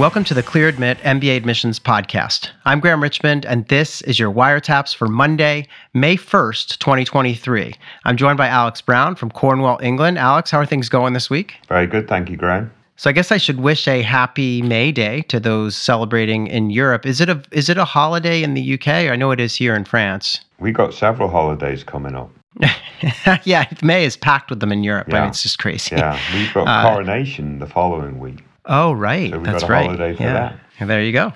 Welcome to the Clear Admit MBA Admissions Podcast. I'm Graham Richmond, and this is your wiretaps for Monday, May 1st, 2023. I'm joined by Alex Brown from Cornwall, England. Alex, how are things going this week? Very good. Thank you, Graham. So I guess I should wish a happy May Day to those celebrating in Europe. Is it a is it a holiday in the UK? I know it is here in France. We got several holidays coming up. yeah, May is packed with them in Europe. Yeah. I mean, it's just crazy. Yeah, we've got Uh, coronation the following week. Oh, right. So we've That's got a right. for yeah. that. There you go.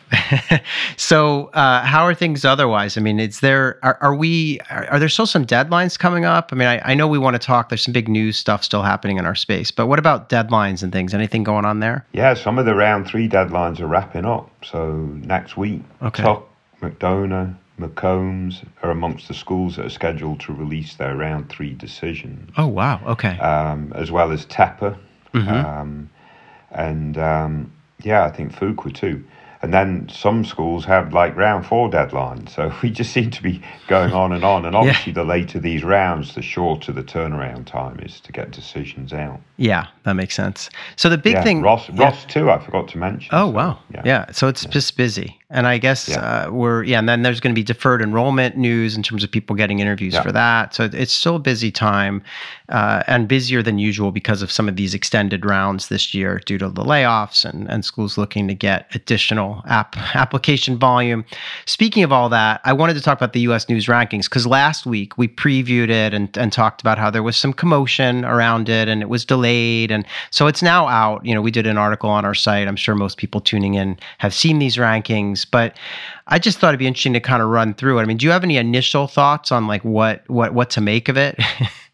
so, uh, how are things otherwise? I mean, is there are, are we are, are there still some deadlines coming up? I mean, I, I know we want to talk. There's some big news stuff still happening in our space, but what about deadlines and things? Anything going on there? Yeah, some of the round three deadlines are wrapping up. So next week, Okay. Tuck, McDonough, McCombs are amongst the schools that are scheduled to release their round three decisions, Oh, wow. Okay. um, as well as Tepper. Mhm. Um, and um, yeah, I think Fuqua too. And then some schools have like round four deadlines. So we just seem to be going on and on. And obviously, the later these rounds, the shorter the turnaround time is to get decisions out. yeah, that makes sense. So the big yeah, thing, Ross, yeah. Ross too. I forgot to mention. Oh So, wow! Yeah. so it's just busy, and I guess Yeah. uh, we're yeah, and then there's going to be deferred enrollment news in terms of people getting interviews Yeah. for that. So it's still a busy time, uh, and busier than usual because of some of these extended rounds this year due to the layoffs and and schools looking to get additional app application volume. Speaking of all that, I wanted to talk about the U.S. News rankings because last week we previewed it and and talked about how there was some commotion around it and it was delayed, and so it's now out. You know, we did an article on our site. I'm sure most people tuning in have seen these rankings, but I just thought it'd be interesting to kind of run through it. I mean, do you have any initial thoughts on like what what what to make of it?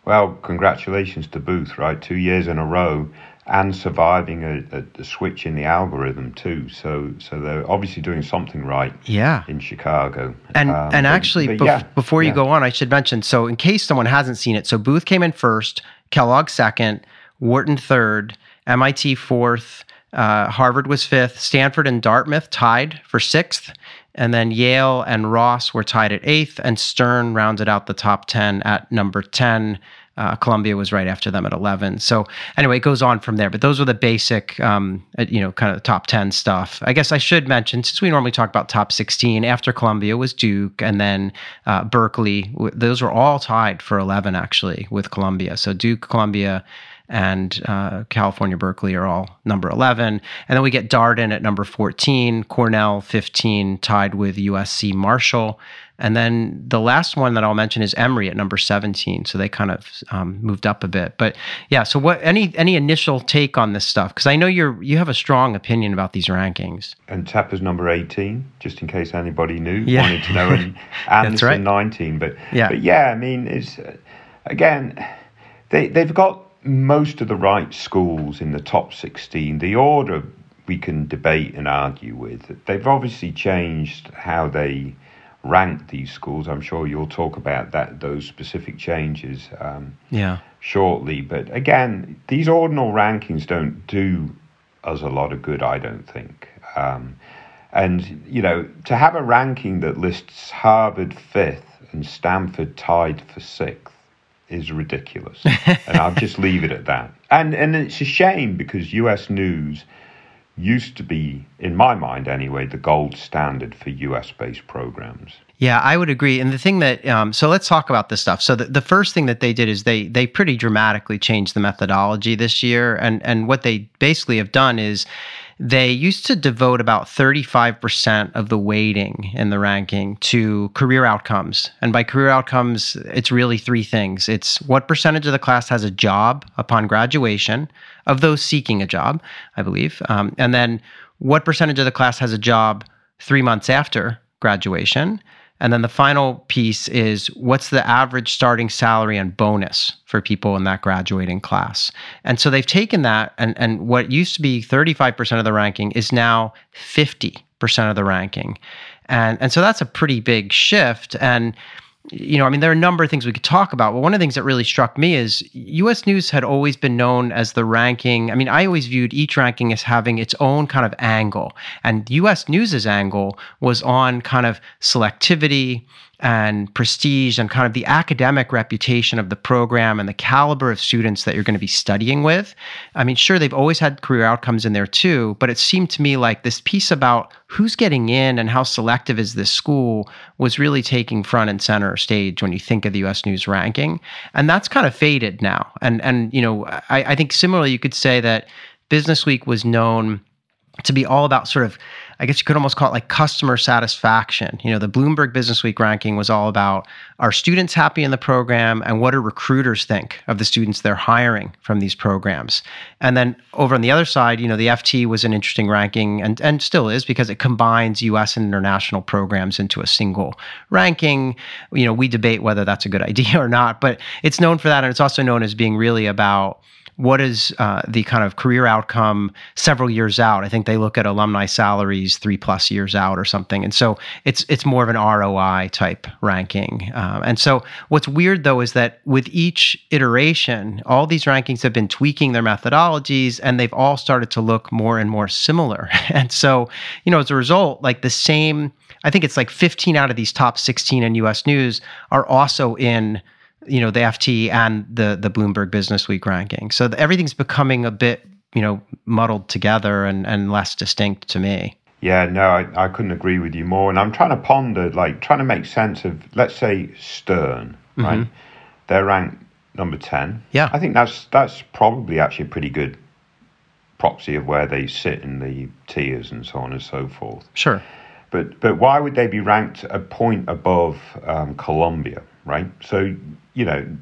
Well, congratulations to Booth, right? Two years in a row and surviving a, a, switch in the algorithm too. So, so they're obviously doing something right yeah. in Chicago. And Um, and but- actually, but bef- yeah, before you yeah. go on, I should mention. So, in case someone hasn't seen it, so Booth came in first, Kellogg second, Wharton third, MIT fourth, uh, Harvard was fifth, Stanford and Dartmouth tied for sixth, and then Yale and Ross were tied at eighth, and Stern rounded out the top ten at number ten. Uh, Columbia was right after them at 11. So anyway, it goes on from there. But those were the basic, um, uh, you know, kind of top 10 stuff. I guess I should mention, since we normally talk about top 16, after Columbia was Duke and then uh, Berkeley. Those were all tied for 11, actually, with Columbia. So Duke, Columbia, and uh, California Berkeley are all number 11. And then we get Darden at number 14, Cornell 15, tied with USC Marshall. And then the last one that I'll mention is Emory at number 17. So they kind of um, moved up a bit. But yeah, so what any any initial take on this stuff? Because I know you're you have a strong opinion about these rankings. And Tepper's number 18, just in case anybody knew, Yeah. wanted to know. And Anderson right. 19. But Yeah. but yeah, I mean, it's again, they they've got most of the right schools in the top 16. The order we can debate and argue with. They've obviously changed how they rank these schools. I'm sure you'll talk about that those specific changes. Um, Yeah. shortly. But again, these ordinal rankings don't do us a lot of good, I don't think. Um, and, you know, to have a ranking that lists Harvard fifth and Stanford tied for sixth is ridiculous. and I'll just leave it at that. And, and it's a shame because US News used to be, in my mind anyway, the gold standard for US based programs. Yeah, I would agree. And the thing that, um, so let's talk about this stuff. So the, the first thing that they did is they they pretty dramatically changed the methodology this year, and and what they basically have done is they used to devote about 35% of the weighting in the ranking to career outcomes. And by career outcomes, it's really three things. It's what percentage of the class has a job upon graduation of those seeking a job, I believe. Um, and then what percentage of the class has a job three months after graduation. And then the final piece is what's the average starting salary and bonus for people in that graduating class. And so they've taken that, and, and what used to be 35% of the ranking is now 50% of the ranking. And, and so that's a pretty big shift. And you know, I mean, there are a number of things we could talk about, but one of the things that really struck me is US News had always been known as the ranking. I mean, I always viewed each ranking as having its own kind of angle. And US News's angle was on kind of selectivity and prestige and kind of the academic reputation of the program and the caliber of students that you're going to be studying with. I mean, sure, they've always had career outcomes in there too, but it seemed to me like this piece about who's getting in and how selective is this school was really taking front and center stage when you think of the US News ranking. And that's kind of faded now. And and you know, I, I think similarly you could say that Business Week was known to be all about sort of I guess you could almost call it like customer satisfaction. You know, the Bloomberg Business Week ranking was all about are students happy in the program and what do recruiters think of the students they're hiring from these programs? And then over on the other side, you know, the FT was an interesting ranking and, and still is because it combines US and international programs into a single ranking. You know, we debate whether that's a good idea or not, but it's known for that. And it's also known as being really about what is uh, the kind of career outcome several years out? I think they look at alumni salaries three plus years out or something, and so it's it's more of an ROI type ranking. Um, and so what's weird though is that with each iteration, all these rankings have been tweaking their methodologies, and they've all started to look more and more similar. and so you know, as a result, like the same. I think it's like 15 out of these top 16 in U.S. News are also in you know the FT and the the Bloomberg Business Week ranking. So the, everything's becoming a bit you know muddled together and and less distinct to me. Yeah, no, I, I couldn't agree with you more. And I'm trying to ponder, like, trying to make sense of, let's say, Stern, mm-hmm. right? They're ranked number ten. Yeah, I think that's that's probably actually a pretty good proxy of where they sit in the tiers and so on and so forth. Sure. But but why would they be ranked a point above um, Columbia, right? So you know,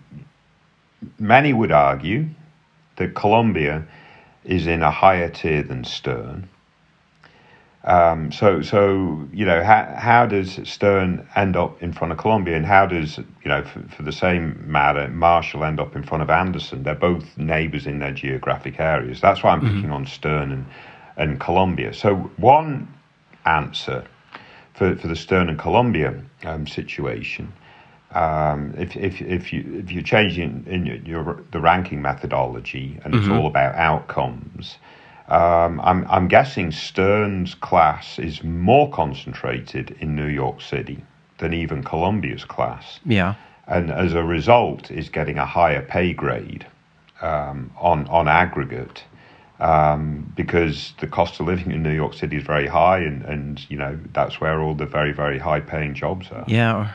many would argue that Columbia is in a higher tier than Stern. Um, so, so you know, how, how does Stern end up in front of Columbia, and how does you know, for, for the same matter, Marshall end up in front of Anderson? They're both neighbours in their geographic areas. That's why I'm mm-hmm. picking on Stern and and Columbia. So, one answer for for the Stern and Columbia um, situation um, if, if, if, you, if you're changing in your, your the ranking methodology and mm-hmm. it's all about outcomes, um, I'm, I'm guessing Stern's class is more concentrated in New York City than even Columbia's class. Yeah. And as a result, is getting a higher pay grade um, on, on aggregate. Um, because the cost of living in New York City is very high, and, and you know that's where all the very very high paying jobs are. Yeah.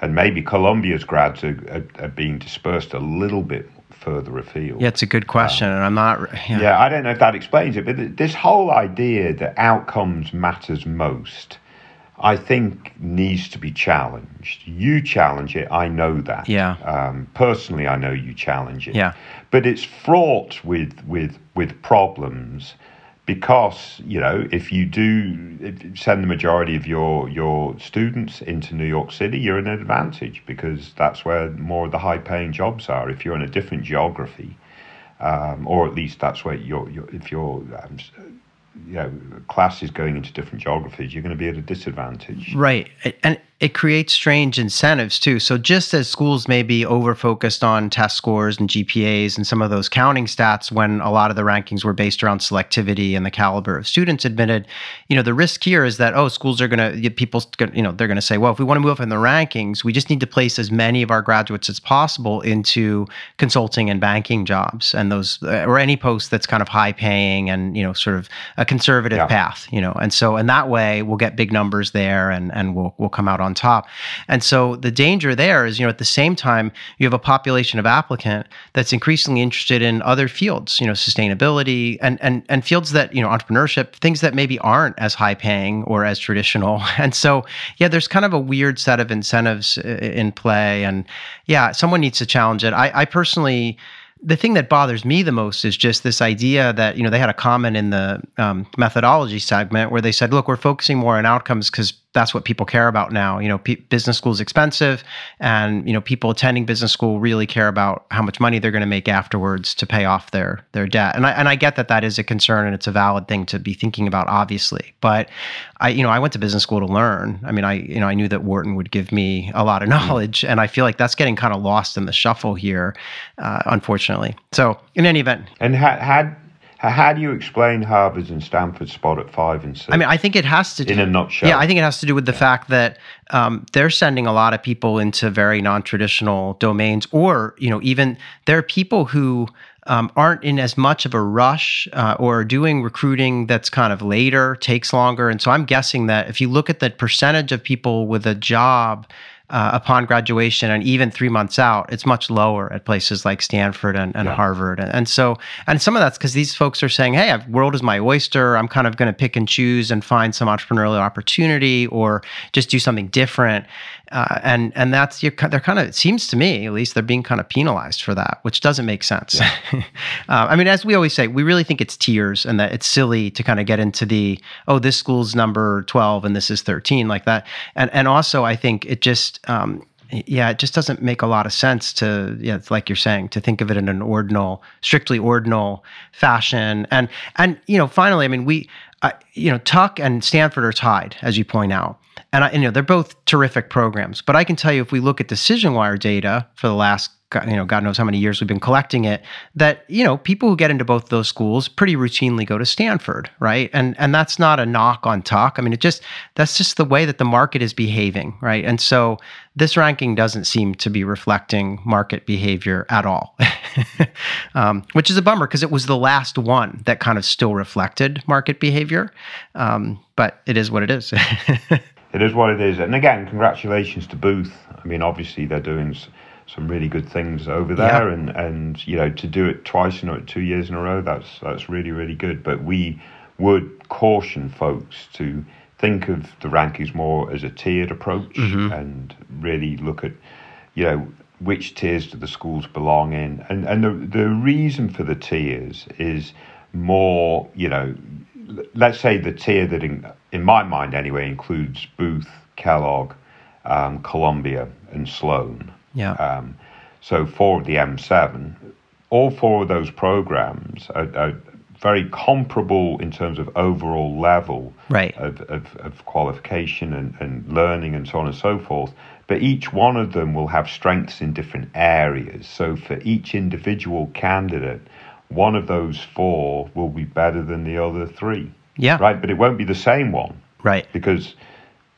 Um, and maybe Columbia's grads are, are, are, being dispersed a little bit further afield. Yeah, it's a good question, and I'm not. Yeah. yeah. I don't know if that explains it, but this whole idea that outcomes matters most, I think, needs to be challenged. You challenge it, I know that. Yeah. Um, personally, I know you challenge it. Yeah. But it's fraught with with with problems because you know if you do send the majority of your your students into New York City, you're in an advantage because that's where more of the high paying jobs are. If you're in a different geography, um, or at least that's where you're, you're if you're um, you know classes going into different geographies, you're going to be at a disadvantage. Right, and it creates strange incentives too. So just as schools may be over focused on test scores and GPAs and some of those counting stats when a lot of the rankings were based around selectivity and the caliber of students admitted, you know, the risk here is that oh, schools are going to people you know, they're going to say, well, if we want to move up in the rankings, we just need to place as many of our graduates as possible into consulting and banking jobs and those uh, or any post that's kind of high paying and, you know, sort of a conservative yeah. path, you know. And so in that way, we'll get big numbers there and and we'll we'll come out on top. And so the danger there is, you know, at the same time, you have a population of applicant that's increasingly interested in other fields, you know, sustainability and and and fields that, you know, entrepreneurship, things that maybe aren't as high paying or as traditional. And so, yeah, there's kind of a weird set of incentives in play. And yeah, someone needs to challenge it. I, I personally the thing that bothers me the most is just this idea that you know they had a comment in the um, methodology segment where they said, "Look, we're focusing more on outcomes because that's what people care about now. You know, p- business school is expensive, and you know, people attending business school really care about how much money they're going to make afterwards to pay off their their debt. And I and I get that that is a concern and it's a valid thing to be thinking about, obviously. But I, you know, I went to business school to learn. I mean, I you know, I knew that Wharton would give me a lot of mm-hmm. knowledge, and I feel like that's getting kind of lost in the shuffle here, uh, unfortunately. So, in any event, and had had how do you explain Harvard's and Stanford's spot at five and six? I mean, I think it has to. Do, in a nutshell. Yeah, I think it has to do with the yeah. fact that um, they're sending a lot of people into very non-traditional domains, or you know, even there are people who um, aren't in as much of a rush uh, or doing recruiting that's kind of later, takes longer. And so I'm guessing that if you look at the percentage of people with a job uh, upon graduation and even three months out, it's much lower at places like Stanford and, and yeah. Harvard. And, and, so, and some of that's because these folks are saying, hey, I've, world is my oyster. I'm kind of going to pick and choose and find some entrepreneurial opportunity or just do something different. Uh, and and that's you're, they're kind of it seems to me at least they're being kind of penalized for that, which doesn't make sense. Yeah. uh, I mean, as we always say, we really think it's tiers and that it's silly to kind of get into the oh this school's number twelve and this is thirteen like that. And and also I think it just um, yeah, it just doesn't make a lot of sense to, yeah, it's like you're saying, to think of it in an ordinal, strictly ordinal fashion. And and you know, finally, I mean, we, uh, you know, Tuck and Stanford are tied, as you point out and, I, you know they're both terrific programs. But I can tell you, if we look at DecisionWire data for the last you know God knows how many years we've been collecting it, that you know people who get into both those schools pretty routinely go to Stanford, right? And and that's not a knock on Tuck. I mean, it just that's just the way that the market is behaving, right? And so this ranking doesn't seem to be reflecting market behavior at all, um, which is a bummer because it was the last one that kind of still reflected market behavior. Um, but it is what it is. it is what it is. And again, congratulations to Booth. I mean, obviously they're doing some really good things over there, yeah. and and you know to do it twice in two years in a row, that's that's really really good. But we would caution folks to think of the rankings more as a tiered approach mm-hmm. and really look at you know which tiers do the schools belong in, and and the the reason for the tiers is more you know let's say the tier that in, in my mind anyway includes Booth, Kellogg, um, Columbia, and Sloan. Yeah. Um, so four of the M7, all four of those programs are, are very comparable in terms of overall level right. of, of, of, qualification and, and learning and so on and so forth. But each one of them will have strengths in different areas. So for each individual candidate, one of those four will be better than the other three. Yeah. Right. But it won't be the same one. Right. Because,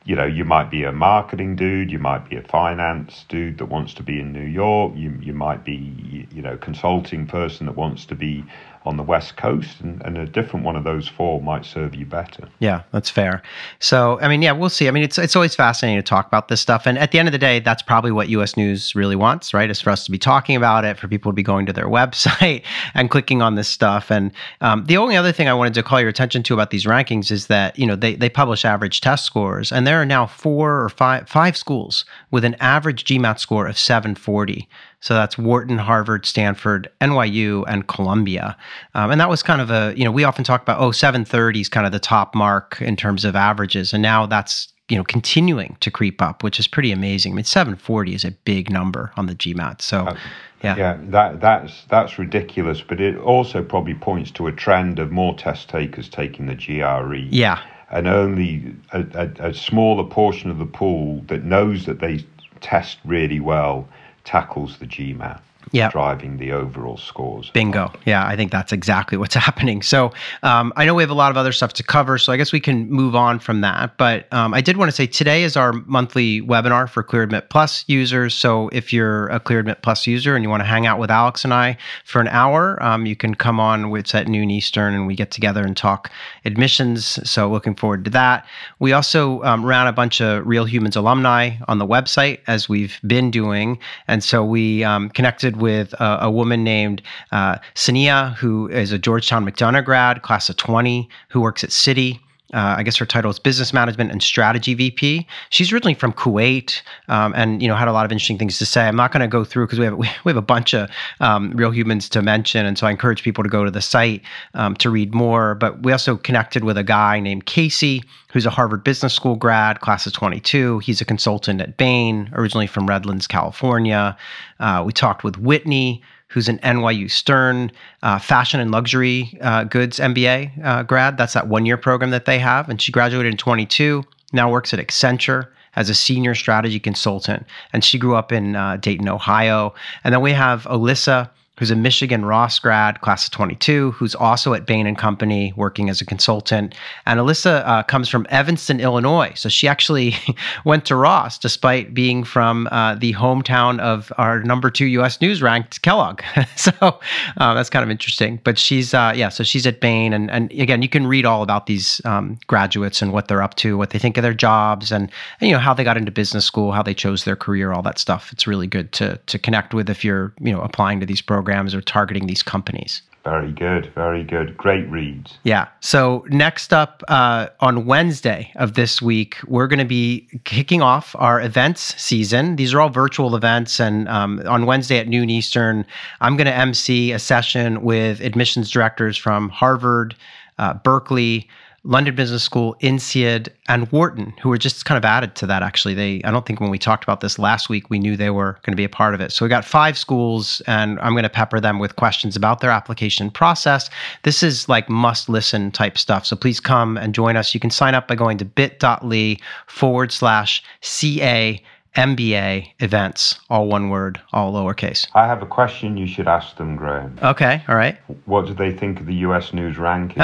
you know, you might be a marketing dude, you might be a finance dude that wants to be in New York, you, you might be, you know, consulting person that wants to be on the West Coast, and, and, a different one of those four might serve you better. Yeah, that's fair. So, I mean, yeah, we'll see. I mean, it's it's always fascinating to talk about this stuff, and at the end of the day, that's probably what U.S. News really wants, right? Is for us to be talking about it, for people to be going to their website and clicking on this stuff. And um, the only other thing I wanted to call your attention to about these rankings is that you know they they publish average test scores, and there are now four or five five schools with an average GMAT score of 740. So that's Wharton, Harvard, Stanford, NYU, and Columbia. Um, and that was kind of a, you know, we often talk about, oh, 730 is kind of the top mark in terms of averages. And now that's, you know, continuing to creep up, which is pretty amazing. I mean, 740 is a big number on the GMAT. So, uh, yeah. Yeah, that, that's, that's ridiculous. But it also probably points to a trend of more test takers taking the GRE. Yeah. And only a, a, a smaller portion of the pool that knows that they test really well tackles the GMAT yeah. driving the overall scores. Bingo. Yeah, I think that's exactly what's happening. So um, I know we have a lot of other stuff to cover, so I guess we can move on from that. But um, I did want to say today is our monthly webinar for ClearAdmit Plus users. So if you're a ClearAdmit Plus user and you want to hang out with Alex and I for an hour, um, you can come on. It's at noon Eastern, and we get together and talk admissions. So looking forward to that. We also um, ran a bunch of Real Humans alumni on the website as we've been doing, and so we um, with a, a woman named uh, Sania, who is a Georgetown McDonough grad, class of 20, who works at Citi. Uh, I guess her title is Business Management and Strategy VP. She's originally from Kuwait, um, and you know had a lot of interesting things to say. I'm not going to go through because we have we have a bunch of um, real humans to mention, and so I encourage people to go to the site um, to read more. But we also connected with a guy named Casey, who's a Harvard Business School grad, class of 22. He's a consultant at Bain, originally from Redlands, California. Uh, we talked with Whitney who's an NYU Stern uh, fashion and luxury uh, goods MBA uh, grad. That's that one year program that they have. And she graduated in 22, now works at Accenture as a senior strategy consultant. And she grew up in uh, Dayton, Ohio. And then we have Alyssa who's a Michigan Ross grad, class of 22, who's also at Bain and Company working as a consultant. And Alyssa uh, comes from Evanston, Illinois. So she actually went to Ross despite being from uh, the hometown of our number two U.S. News ranked Kellogg. so uh, that's kind of interesting. But she's, uh, yeah, so she's at Bain. And, and again, you can read all about these um, graduates and what they're up to, what they think of their jobs, and, and, you know, how they got into business school, how they chose their career, all that stuff. It's really good to, to connect with if you're, you know, applying to these programs programs or targeting these companies. Very good, very good. Great reads. Yeah. So, next up uh, on Wednesday of this week, we're going to be kicking off our events season. These are all virtual events. And um, on Wednesday at noon Eastern, I'm going to MC a session with admissions directors from Harvard, uh, Berkeley, London Business School, INSEAD, and Wharton, who were just kind of added to that. Actually, they I don't think when we talked about this last week, we knew they were going to be a part of it. So we got five schools, and I'm going to pepper them with questions about their application process. This is like must listen type stuff. So please come and join us. You can sign up by going to bit.ly forward slash CA MBA events, all one word, all lowercase. I have a question you should ask them, Graham. Okay, all right. What do they think of the US News ranking?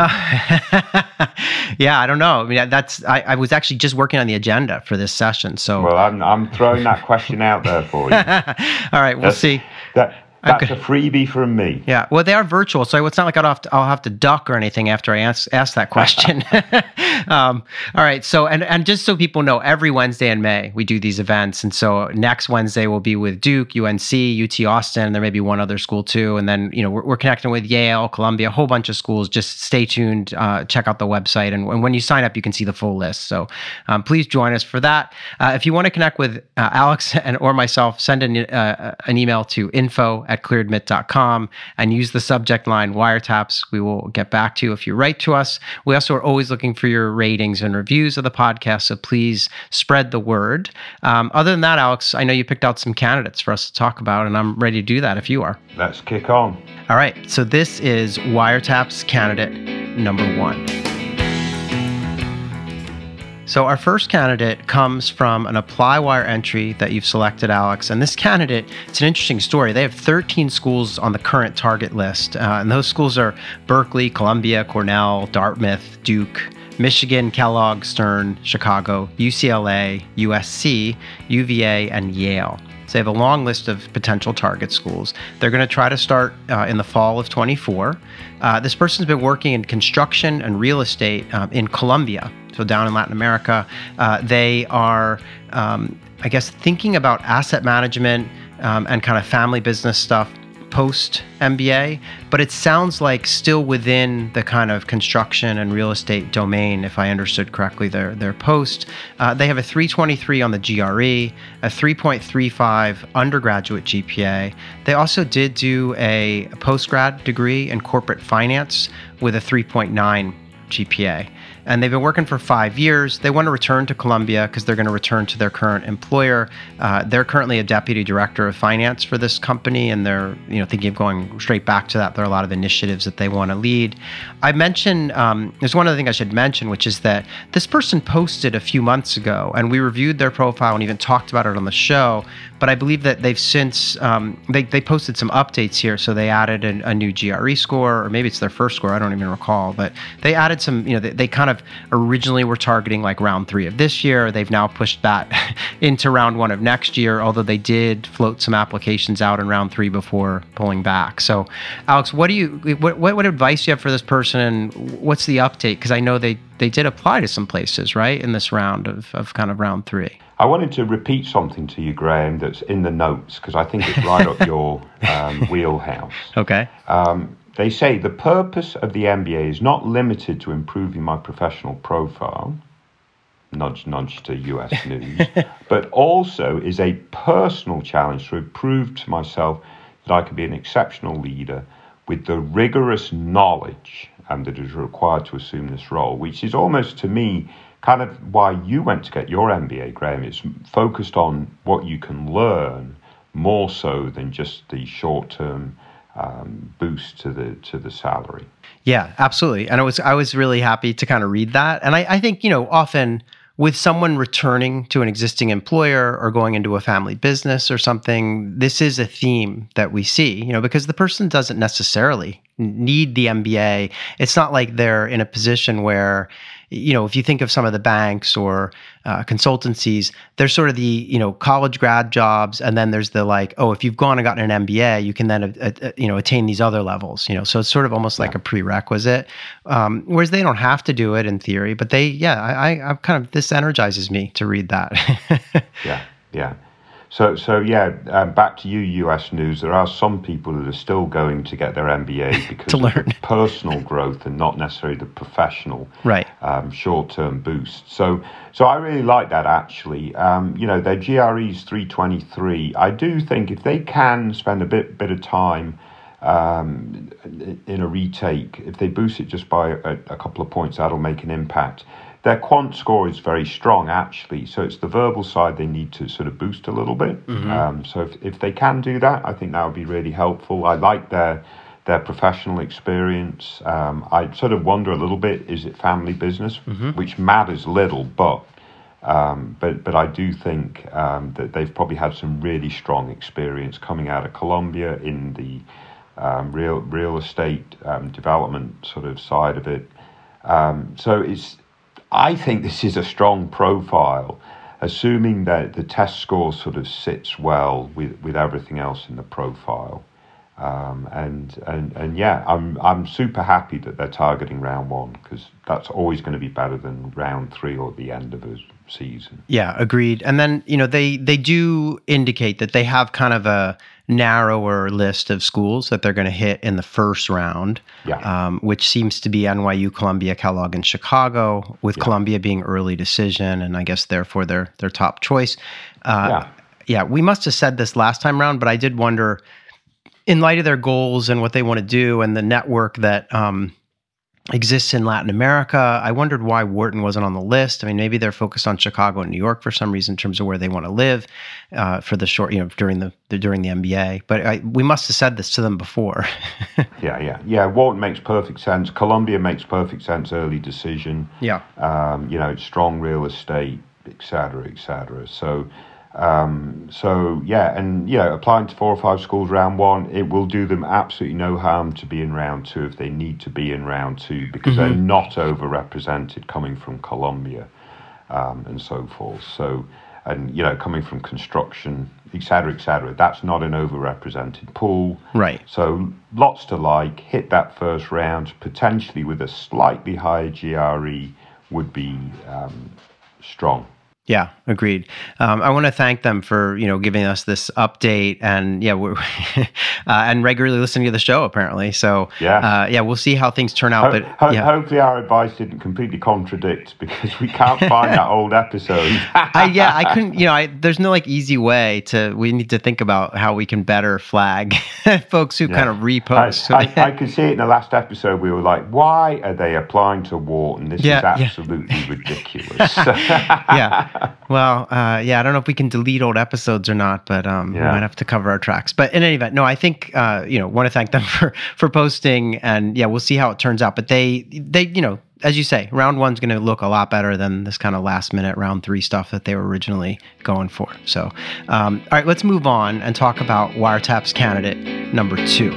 yeah, I don't know. I mean, that's I, I, was actually just working on the agenda for this session. So well, I'm I'm throwing that question out there for you. all right, we'll that's, see. That that's okay. a freebie from me. Yeah. Well, they are virtual, so it's not like I'll have to, I'll have to duck or anything after I ask, ask that question. um, all right. So, and and just so people know, every Wednesday in May we do these events, and so next Wednesday will be with Duke, UNC, UT Austin. And there may be one other school too, and then you know we're, we're connecting with Yale, Columbia, a whole bunch of schools. Just stay tuned. Uh, check out the website, and, and, when you sign up, you can see the full list. So, um, please join us for that. Uh, if you want to connect with uh, Alex and or myself, send an uh, an email to info at clearadmit.com and use the subject line wiretaps. We will get back to you if you write to us. We also are always looking for your ratings and reviews of the podcast, so please spread the word. Um, other than that, Alex, I know you picked out some candidates for us to talk about, and I'm ready to do that if you are. Let's kick on. All right, so this is Wiretaps candidate number one. So our first candidate comes from an ApplyWire entry that you've selected, Alex. And this candidate, it's an interesting story. They have 13 schools on the current target list, uh, and those schools are Berkeley, Columbia, Cornell, Dartmouth, Duke. Michigan, Kellogg, Stern, Chicago, UCLA, USC, UVA, and Yale. So they have a long list of potential target schools. They're going to try to start uh, in the fall of 24. Uh, this person's been working in construction and real estate um, in Colombia, so down in Latin America. Uh, they are, um, I guess, thinking about asset management um, and kind of family business stuff post MBA, but it sounds like still within the kind of construction and real estate domain, if I understood correctly their, their post. Uh, they have a 323 on the GRE, a 3.35 undergraduate GPA. They also did do a postgrad degree in corporate finance with a 3.9 GPA and they've been working for five years. They want to return to Colombia because they're going to return to their current employer. Uh, they're currently a deputy director of finance for this company, and they're you know thinking of going straight back to that. There are a lot of initiatives that they want to lead. I mentioned um, there's one other thing I should mention, which is that this person posted a few months ago, and we reviewed their profile and even talked about it on the show. But I believe that they've since um, they they posted some updates here, so they added a, a, new GRE score, or maybe it's their first score. I don't even recall, but they added some. You know, they, they kind of of originally were targeting like round three of this year. They've now pushed that into round one of next year, although they did float some applications out in round three before pulling back. So, Alex, what do you what what, what advice do you have for this person, and what's the update? Because I know they they did apply to some places, right, in this round of, of kind of round three. I wanted to repeat something to you, Graham, that's in the notes because I think it's right up your um, wheelhouse. Okay. Um, they say the purpose of the MBA is not limited to improving my professional profile, nudge, nudge to US news, but also is a personal challenge to prove to myself that I can be an exceptional leader with the rigorous knowledge um, that is required to assume this role, which is almost to me kind of why you went to get your MBA, Graham. It's focused on what you can learn more so than just the short term um, boost to the to the salary. Yeah, absolutely. And I was I was really happy to kind of read that. And I, I think you know often with someone returning to an existing employer or going into a family business or something, this is a theme that we see, you know, because the person doesn't necessarily need the MBA. It's not like they're in a position where, you know, if you think of some of the banks or uh, consultancies, there's sort of the, you know, college grad jobs. And then there's the like, oh, if you've gone and gotten an MBA, you can then, uh, uh, you know, attain these other levels, you know, so it's sort of almost yeah. like a prerequisite. Um, whereas they don't have to do it in theory, but they, yeah, I, I, I kind of, this energizes me to read that. yeah. Yeah. So, so yeah, um, back to you, US News. There are some people that are still going to get their MBA because to learn personal growth and not necessarily the professional right. um, short-term boost. So, so I really like that actually. Um, you know, their GRE's 323. I do think if they can spend a bit bit of time um, in a retake, if they boost it just by a, a couple of points, that'll make an impact. Their quant score is very strong, actually. So it's the verbal side they need to sort of boost a little bit. Mm-hmm. Um, so if, if they can do that, I think that would be really helpful. I like their their professional experience. Um, I sort of wonder a little bit: is it family business, mm-hmm. which matters little, but um, but but I do think um, that they've probably had some really strong experience coming out of Colombia in the um, real real estate um, development sort of side of it. Um, so it's I think this is a strong profile, assuming that the test score sort of sits well with, with everything else in the profile. Um, and and and yeah, I'm I'm super happy that they're targeting round one because that's always going to be better than round three or the end of a season. Yeah, agreed. And then you know they they do indicate that they have kind of a narrower list of schools that they're going to hit in the first round, yeah. um, which seems to be NYU, Columbia, Kellogg, and Chicago, with yeah. Columbia being early decision, and I guess therefore their their top choice. Uh, yeah. yeah, we must have said this last time around, but I did wonder, in light of their goals and what they want to do, and the network that um, exists in Latin America. I wondered why Wharton wasn't on the list. I mean, maybe they're focused on Chicago and New York for some reason in terms of where they want to live uh, for the short, you know, during the, the during the MBA. But I, we must have said this to them before. yeah, yeah, yeah. Wharton makes perfect sense. Columbia makes perfect sense. Early decision. Yeah. Um, you know, strong real estate, et cetera, et cetera. So um, so yeah, and you know, applying to four or five schools round one, it will do them absolutely no harm to be in round two if they need to be in round two because mm-hmm. they're not overrepresented coming from Colombia um, and so forth. So, and you know, coming from construction, etc., etc. That's not an overrepresented pool. Right. So lots to like. Hit that first round potentially with a slightly higher GRE would be um, strong. Yeah, agreed. Um, I want to thank them for you know giving us this update and yeah, we're uh, and regularly listening to the show apparently. So yeah, uh, yeah, we'll see how things turn out. Ho- but ho- yeah. hopefully our advice didn't completely contradict because we can't find that old episode. I, yeah, I couldn't. You know, I, there's no like easy way to. We need to think about how we can better flag folks who yeah. kind of repost. I, I, could see it in the last episode. We were like, why are they applying to Wharton? This yeah, is absolutely ridiculous. yeah well, uh, yeah, I don't know if we can delete old episodes or not, but um, yeah. we might have to cover our tracks. But in any event, no, I think uh, you know want to thank them for for posting, and yeah, we'll see how it turns out. But they they you know as you say, round one's going to look a lot better than this kind of last minute round three stuff that they were originally going for. So, um, all right, let's move on and talk about Wiretap's candidate number two.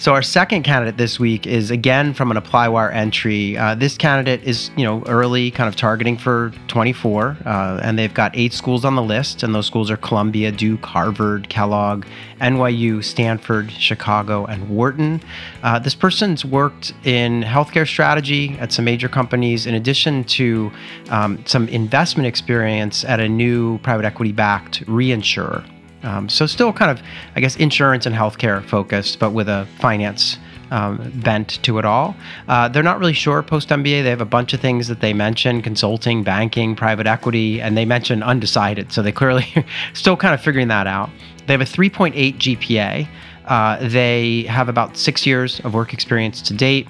So our second candidate this week is again from an ApplyWire entry. Uh, this candidate is you know early, kind of targeting for 24, uh, and they've got eight schools on the list, and those schools are Columbia, Duke, Harvard, Kellogg, NYU, Stanford, Chicago, and Wharton. Uh, this person's worked in healthcare strategy at some major companies, in addition to um, some investment experience at a new private equity-backed reinsurer. Um, so still kind of, I guess, insurance and healthcare focused, but with a finance um, bent to it all. Uh, they're not really sure post MBA. They have a bunch of things that they mention consulting, banking, private equity, and they mention undecided. So they clearly still kind of figuring that out. They have a 3.8 GPA. Uh, they have about six years of work experience to date.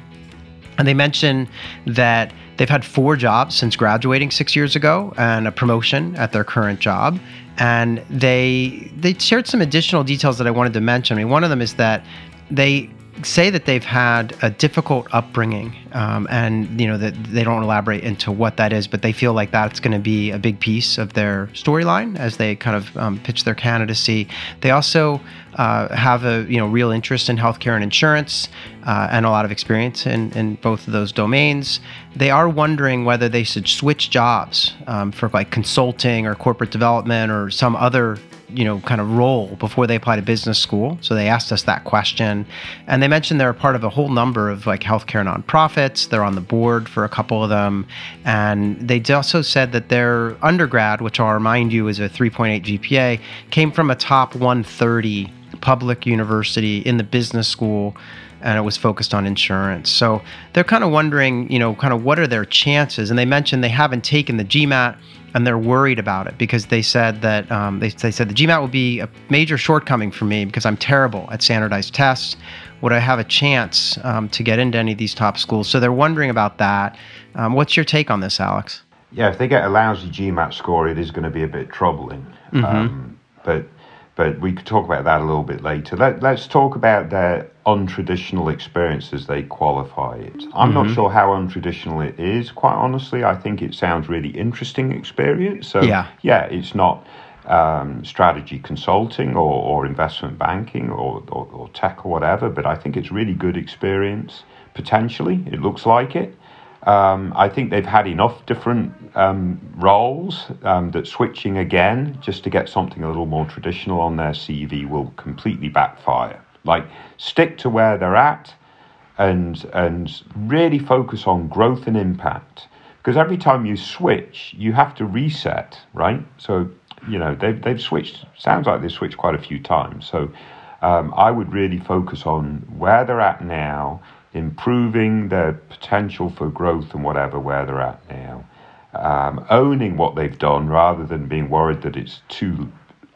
And they mention that they've had four jobs since graduating six years ago and a promotion at their current job and they they shared some additional details that I wanted to mention. I mean, one of them is that they say that they've had a difficult upbringing um, and you know that they don't elaborate into what that is, but they feel like that's going to be a big piece of their storyline as they kind of um, pitch their candidacy. They also uh, have a you know real interest in healthcare and insurance, uh, and a lot of experience in, in both of those domains. They are wondering whether they should switch jobs um, for like consulting or corporate development or some other you know kind of role before they apply to business school so they asked us that question and they mentioned they're part of a whole number of like healthcare nonprofits they're on the board for a couple of them and they also said that their undergrad which i'll remind you is a 3.8 gpa came from a top 130 public university in the business school and it was focused on insurance. So they're kind of wondering, you know, kind of what are their chances? And they mentioned they haven't taken the GMAT and they're worried about it because they said that um, they, they said the GMAT will be a major shortcoming for me because I'm terrible at standardized tests. Would I have a chance um, to get into any of these top schools? So they're wondering about that. Um, what's your take on this, Alex? Yeah, if they get a lousy GMAT score, it is going to be a bit troubling. Mm-hmm. Um, but but we could talk about that a little bit later. Let, us talk about their untraditional experiences they qualify it. I'm mm-hmm. not sure how untraditional it is, quite honestly. I think it sounds really interesting experience. So, yeah, yeah it's not um, strategy consulting or, or investment banking or, or, or tech or whatever, but I think it's really good experience, potentially. It looks like it. Um, I think they've had enough different um, roles um, that switching again just to get something a little more traditional on their CV will completely backfire. Like, stick to where they're at and, and really focus on growth and impact. Because every time you switch, you have to reset, right? So, you know, they've, they've switched, sounds like they've switched quite a few times. So, um, I would really focus on where they're at now improving their potential for growth and whatever where they're at now, um, owning what they've done rather than being worried that it's too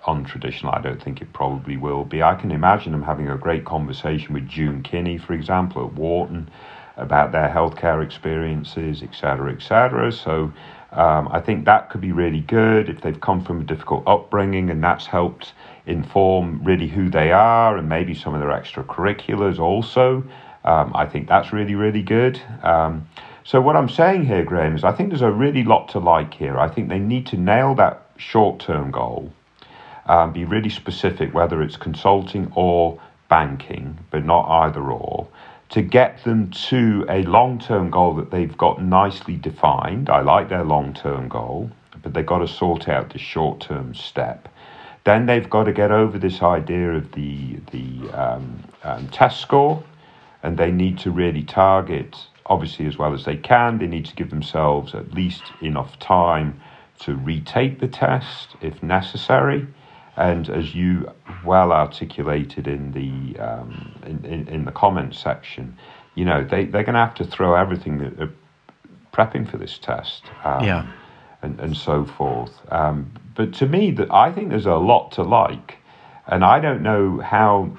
untraditional. I don't think it probably will be. I can imagine them having a great conversation with June Kinney, for example, at Wharton about their healthcare experiences, etc., etc. So um, I think that could be really good if they've come from a difficult upbringing and that's helped inform really who they are and maybe some of their extracurriculars also. Um, I think that's really, really good. Um, so, what I'm saying here, Graham, is I think there's a really lot to like here. I think they need to nail that short term goal, um, be really specific, whether it's consulting or banking, but not either or, to get them to a long term goal that they've got nicely defined. I like their long term goal, but they've got to sort out the short term step. Then they've got to get over this idea of the, the um, um, test score and they need to really target, obviously, as well as they can. They need to give themselves at least enough time to retake the test if necessary. And as you well articulated in the um, in, in, in, the comments section, you know they they're going to have to throw everything that prepping for this test, um, yeah, and and so forth. Um, but to me, that I think there's a lot to like, and I don't know how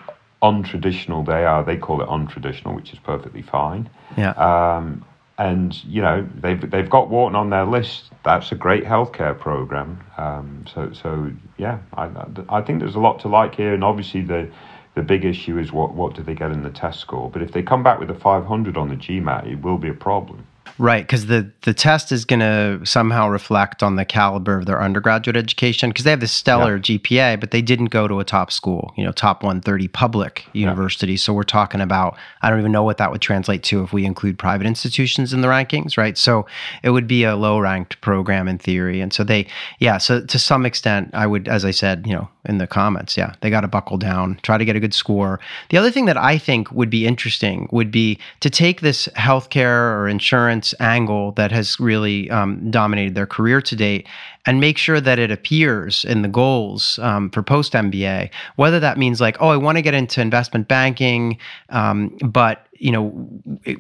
untraditional they are. They call it untraditional, which is perfectly fine. Yeah. Um, and you know they've they've got Wharton on their list. That's a great healthcare program. Um, so so yeah, I I think there's a lot to like here, and obviously the the big issue is what what do they get in the test score. But if they come back with a 500 on the GMAT, it will be a problem. Right, because the the test is going to somehow reflect on the caliber of their undergraduate education because they have this stellar yeah. GPA, but they didn't go to a top school, you know, top 130 public university. Yeah. So we're talking about I don't even know what that would translate to if we include private institutions in the rankings, right? So it would be a low ranked program in theory, and so they, yeah, so to some extent, I would, as I said, you know, in the comments, yeah, they got to buckle down, try to get a good score. The other thing that I think would be interesting would be to take this healthcare or insurance angle that has really um, dominated their career to date and make sure that it appears in the goals um, for post MBA. Whether that means like, oh, I want to get into investment banking, um, but you know,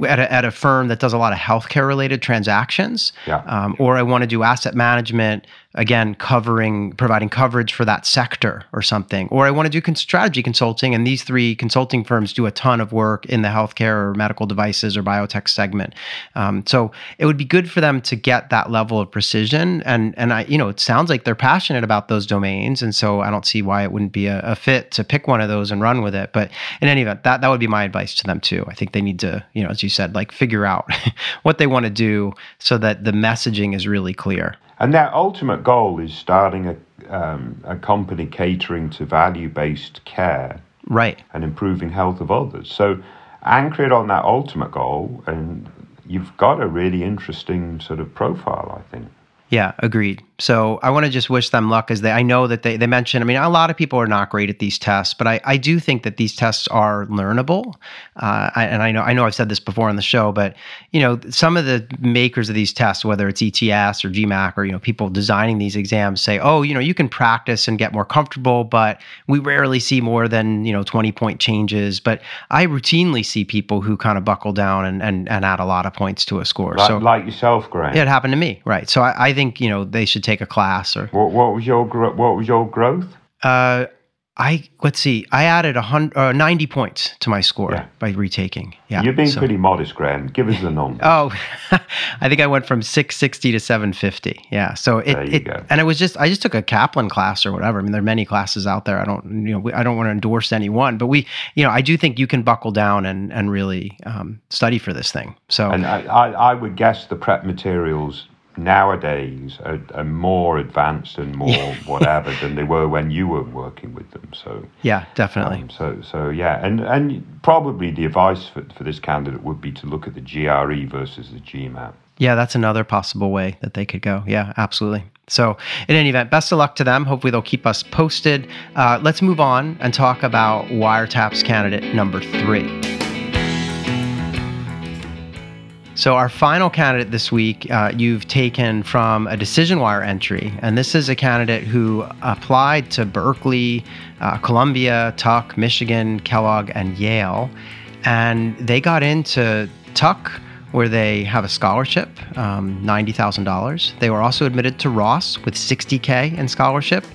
at a, at a firm that does a lot of healthcare related transactions, yeah. um, or I want to do asset management, again, covering, providing coverage for that sector or something, or I want to do strategy consulting, and these three consulting firms do a ton of work in the healthcare or medical devices or biotech segment. Um, so it would be good for them to get that level of precision, and and I, you know, it sounds like they're passionate about those domains, and so I don't see why it wouldn't be a, a fit to pick one of those and run with it. But in any event, that that would be my advice to them too. I think they need to, you know, as you said, like figure out what they want to do so that the messaging is really clear. And their ultimate goal is starting a, um, a company catering to value based care right. and improving health of others. So anchor it on that ultimate goal, and you've got a really interesting sort of profile, I think. Yeah, agreed. So I want to just wish them luck as they, I know that they, they mentioned, I mean, a lot of people are not great at these tests, but I, I do think that these tests are learnable. Uh, and I know, I know I've said this before on the show, but you know, some of the makers of these tests, whether it's ETS or GMAC or, you know, people designing these exams say, oh, you know, you can practice and get more comfortable, but we rarely see more than, you know, 20 point changes. But I routinely see people who kind of buckle down and, and, and add a lot of points to a score. Like, so like yourself, yeah, it happened to me. Right. So I, I think, you know, they should take a class or What, what was your gro- what was your growth? uh, I let's see. I added a hundred, uh, ninety points to my score Yeah. by retaking. Yeah, You're being so- pretty modest, Graham. Give us the number. Oh, I think I went from six sixty to seven fifty. Yeah, so it, There you it go. and it was just I just took a Kaplan class or whatever. I mean, there are many classes out there. I don't you know we- I don't want to endorse any one, but we you know I do think you can buckle down and and really um, study for this thing. So And I, I, I would guess the prep materials nowadays are, are more advanced and more whatever than they were when you were working with them. So, yeah, definitely. um, so, so yeah, and and probably the advice for, for this candidate would be to look at the GRE versus the GMAT. Yeah, that's another possible way that they could go. Yeah, absolutely. So, in any event, best of luck to them. Hopefully, they'll keep us posted. Uh, let's move on and talk about Wiretaps candidate number three. So, our final candidate this week, uh, you've taken from a DecisionWire entry. And this is a candidate who applied to Berkeley, uh, Columbia, Tuck, Michigan, Kellogg, and Yale. And they got into Tuck, where they have a scholarship, um, $90,000. They were also admitted to Ross with 60K in scholarship,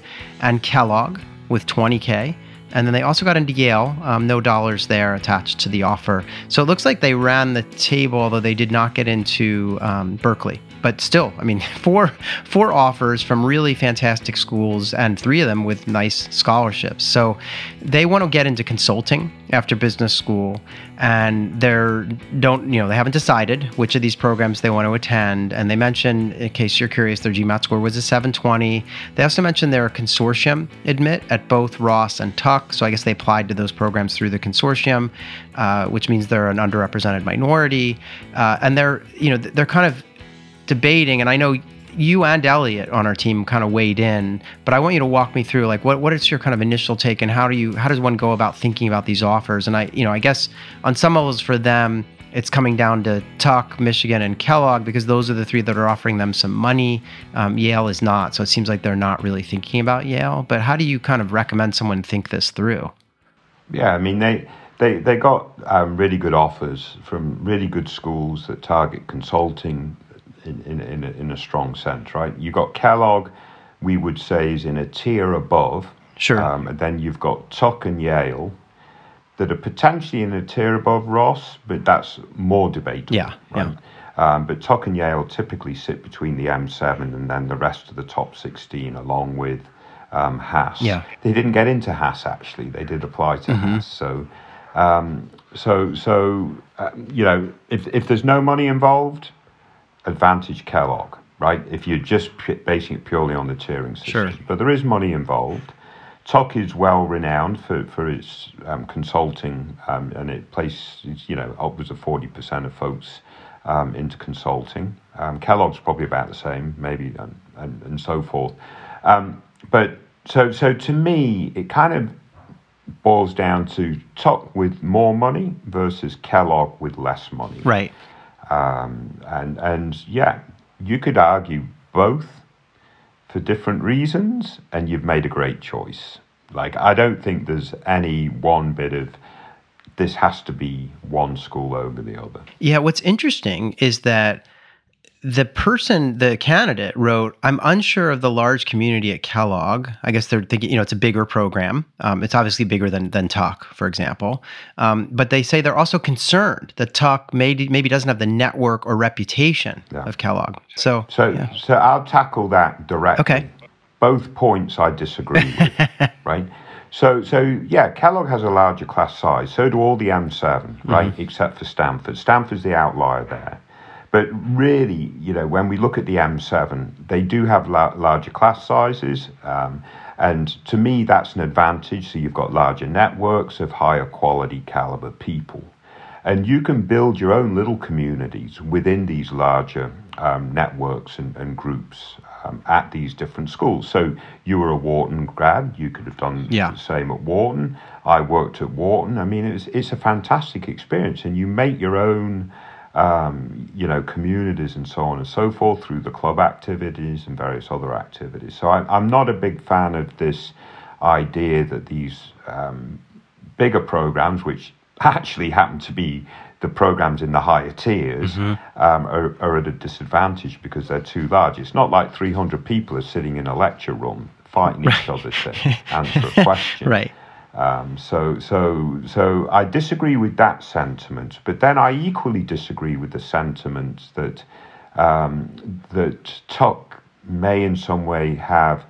and Kellogg with 20K. And then they also got into Yale, um, no dollars there attached to the offer. So it looks like they ran the table, although they did not get into um, Berkeley. But still, I mean, four four offers from really fantastic schools, and three of them with nice scholarships. So they want to get into consulting after business school, and they're don't you know they haven't decided which of these programs they want to attend. And they mentioned, in case you're curious, their GMAT score was a 720. They also mentioned they're a consortium admit at both Ross and Tuck. So I guess they applied to those programs through the consortium, uh, which means they're an underrepresented minority, uh, and they're you know they're kind of debating, and I know you and Elliot on our team kind of weighed in, but I want you to walk me through like what what is your kind of initial take and how do you how does one go about thinking about these offers? And I you know I guess on some levels for them it's coming down to Tuck, Michigan, and Kellogg because those are the three that are offering them some money. Um, Yale is not, so it seems like they're not really thinking about Yale. But how do you kind of recommend someone think this through? Yeah, I mean they they they got um, really good offers from really good schools that target consulting in in in a, in a strong sense, right? You've got Kellogg, we would say is in a tier above. Sure. Um, and then you've got Tuck and Yale that are potentially in a tier above Ross, but that's more debatable. Yeah, right? Um, but Tuck and Yale typically sit between the M7 and then the rest of the top 16, along with um, Haas. Yeah. They didn't get into Haas actually. They did apply to Haas. So, um, so, so uh, you know, if if there's no money involved, advantage Kellogg, right? If you're just p- basing it purely on the tiering system, Sure. but there is money involved. Tuck is well renowned for for its um, consulting, um, and it places you know upwards of forty percent of folks um, into consulting. Um, Kellogg's probably about the same, maybe, and, and, and so forth. Um, but so so to me, it kind of boils down to Tuck with more money versus Kellogg with less money. Right. Um, and and yeah, you could argue both for different reasons, and you've made a great choice. Like I don't think there's any one bit of this has to be one school over the other. Yeah, what's interesting is that the person, the candidate wrote, I'm unsure of the large community at Kellogg. I guess they're thinking, you know, it's a bigger program. Um, it's obviously bigger than, than Tuck, for example. Um, but they say they're also concerned that Tuck maybe, maybe doesn't have the network or reputation Yeah. of Kellogg. So, So yeah. so I'll tackle that directly. Okay. Both points I disagree with, right? So, so yeah, Kellogg has a larger class size. So do all the M7, right? Mm-hmm. Except for Stanford. Stanford's the outlier there. But really, you know, when we look at the M7, they do have la- larger class sizes. Um, and to me, that's an advantage. So you've got larger networks of higher quality caliber people. And you can build your own little communities within these larger um, networks and, and groups um, at these different schools. So you were a Wharton grad, you could have done yeah. the same at Wharton. I worked at Wharton. I mean, it's, it's a fantastic experience, and you make your own. Um, you know, communities and so on and so forth through the club activities and various other activities. So I, I'm not a big fan of this idea that these um, bigger programs, which actually happen to be the programs in the higher tiers mm-hmm. um, are, are, at a disadvantage because they're too large. It's not like 300 people are sitting in a lecture room fighting right. each other to answer a question. right. Um, so, so, so I disagree with that sentiment, but then I equally disagree with the sentiment that um, that Tuck may in some way have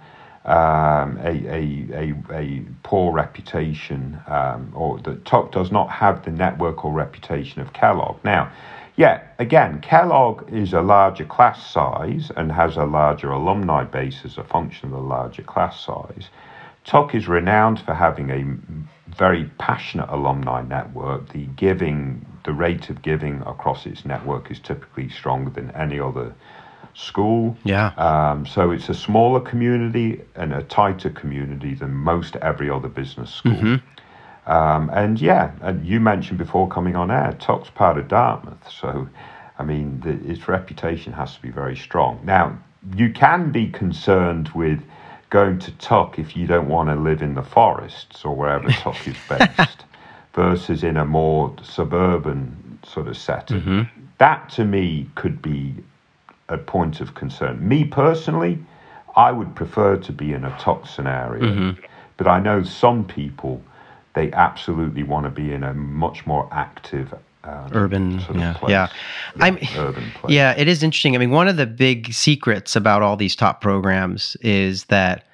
um, a, a, a, a, poor reputation, um, or that Tuck does not have the network or reputation of Kellogg. Now, yeah, again, Kellogg is a larger class size and has a larger alumni base as a function of the larger class size. Tuck is renowned for having a very passionate alumni network. The giving, the rate of giving across its network is typically stronger than any other school. Yeah. Um, so it's a smaller community and a tighter community than most every other business school. Mm-hmm. Um, and yeah, and you mentioned before coming on air, Tuck's part of Dartmouth. So, I mean, the, its reputation has to be very strong. Now, you can be concerned with going to Tuck if you don't want to live in the forests or wherever Tuck is based, versus in a more suburban sort of setting. Mm-hmm. That to me could be a point of concern. Me personally, I would prefer to be in a Tuck scenario, mm-hmm. but I know some people they absolutely want to be in a much more active um, urban sort of yeah place. yeah i'm urban place. yeah it is interesting i mean one of the big secrets about all these top programs is that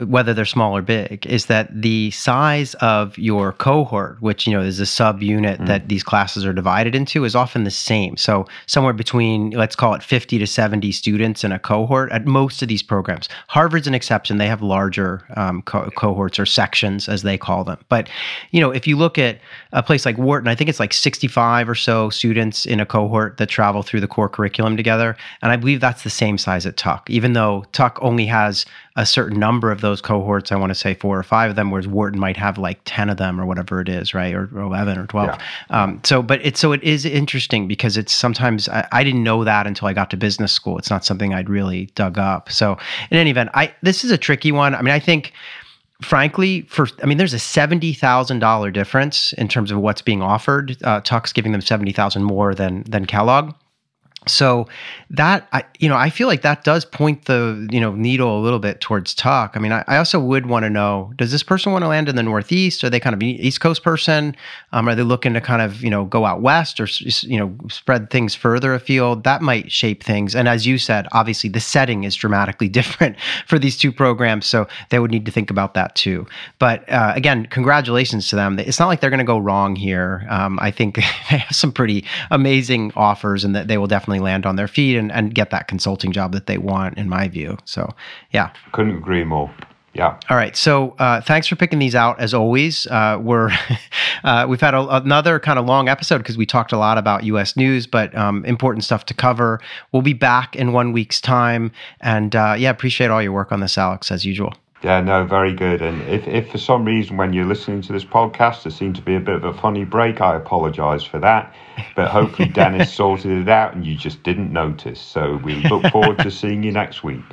whether they're small or big, is that the size of your cohort, which you know is a subunit mm. that these classes are divided into, is often the same. So somewhere between let's call it 50 to 70 students in a cohort at most of these programs. Harvard's an exception; they have larger um, co- cohorts or sections, as they call them. But you know, if you look at a place like Wharton, I think it's like 65 or so students in a cohort that travel through the core curriculum together, and I believe that's the same size at Tuck, even though Tuck only has a certain number of those cohorts. I want to say four or five of them, whereas Wharton might have like ten of them or whatever it is, right, or, or eleven or twelve. Yeah. Um, so, but it's so it is interesting because it's sometimes I, I, didn't know that until I got to business school. It's not something I'd really dug up. So, in any event, I this is a tricky one. I mean, I think frankly, for I mean, there's a seventy thousand dollar difference in terms of what's being offered. Uh, Tuck's giving them seventy thousand more than than Kellogg so that I, you know, I feel like that does point the you know needle a little bit towards Tuck. I mean, I, I also would want to know: Does this person want to land in the Northeast? Are they kind of an East Coast person? Um, are they looking to kind of you know go out west or you know spread things further afield? That might shape things. And as you said, obviously the setting is dramatically different for these two programs, so they would need to think about that too. But uh, again, congratulations to them. It's not like they're going to go wrong here. Um, I think they have some pretty amazing offers, and that they will definitely land on their feet and, and get that consulting job that they want, in my view. So, yeah. Couldn't agree more. Yeah. All right. So uh, thanks for picking these out. As always, uh, we're uh, we've had a, another kind of long episode because we talked a lot about U.S. news, but um, important stuff to cover. We'll be back in one week's time, and uh, yeah, appreciate all your work on this, Alex, as usual. Yeah, no, very good. And if, if for some reason when you're listening to this podcast there seemed to be a bit of a funny break, I apologise for that. But hopefully Dennis sorted it out and you just didn't notice. So we look forward to seeing you next week.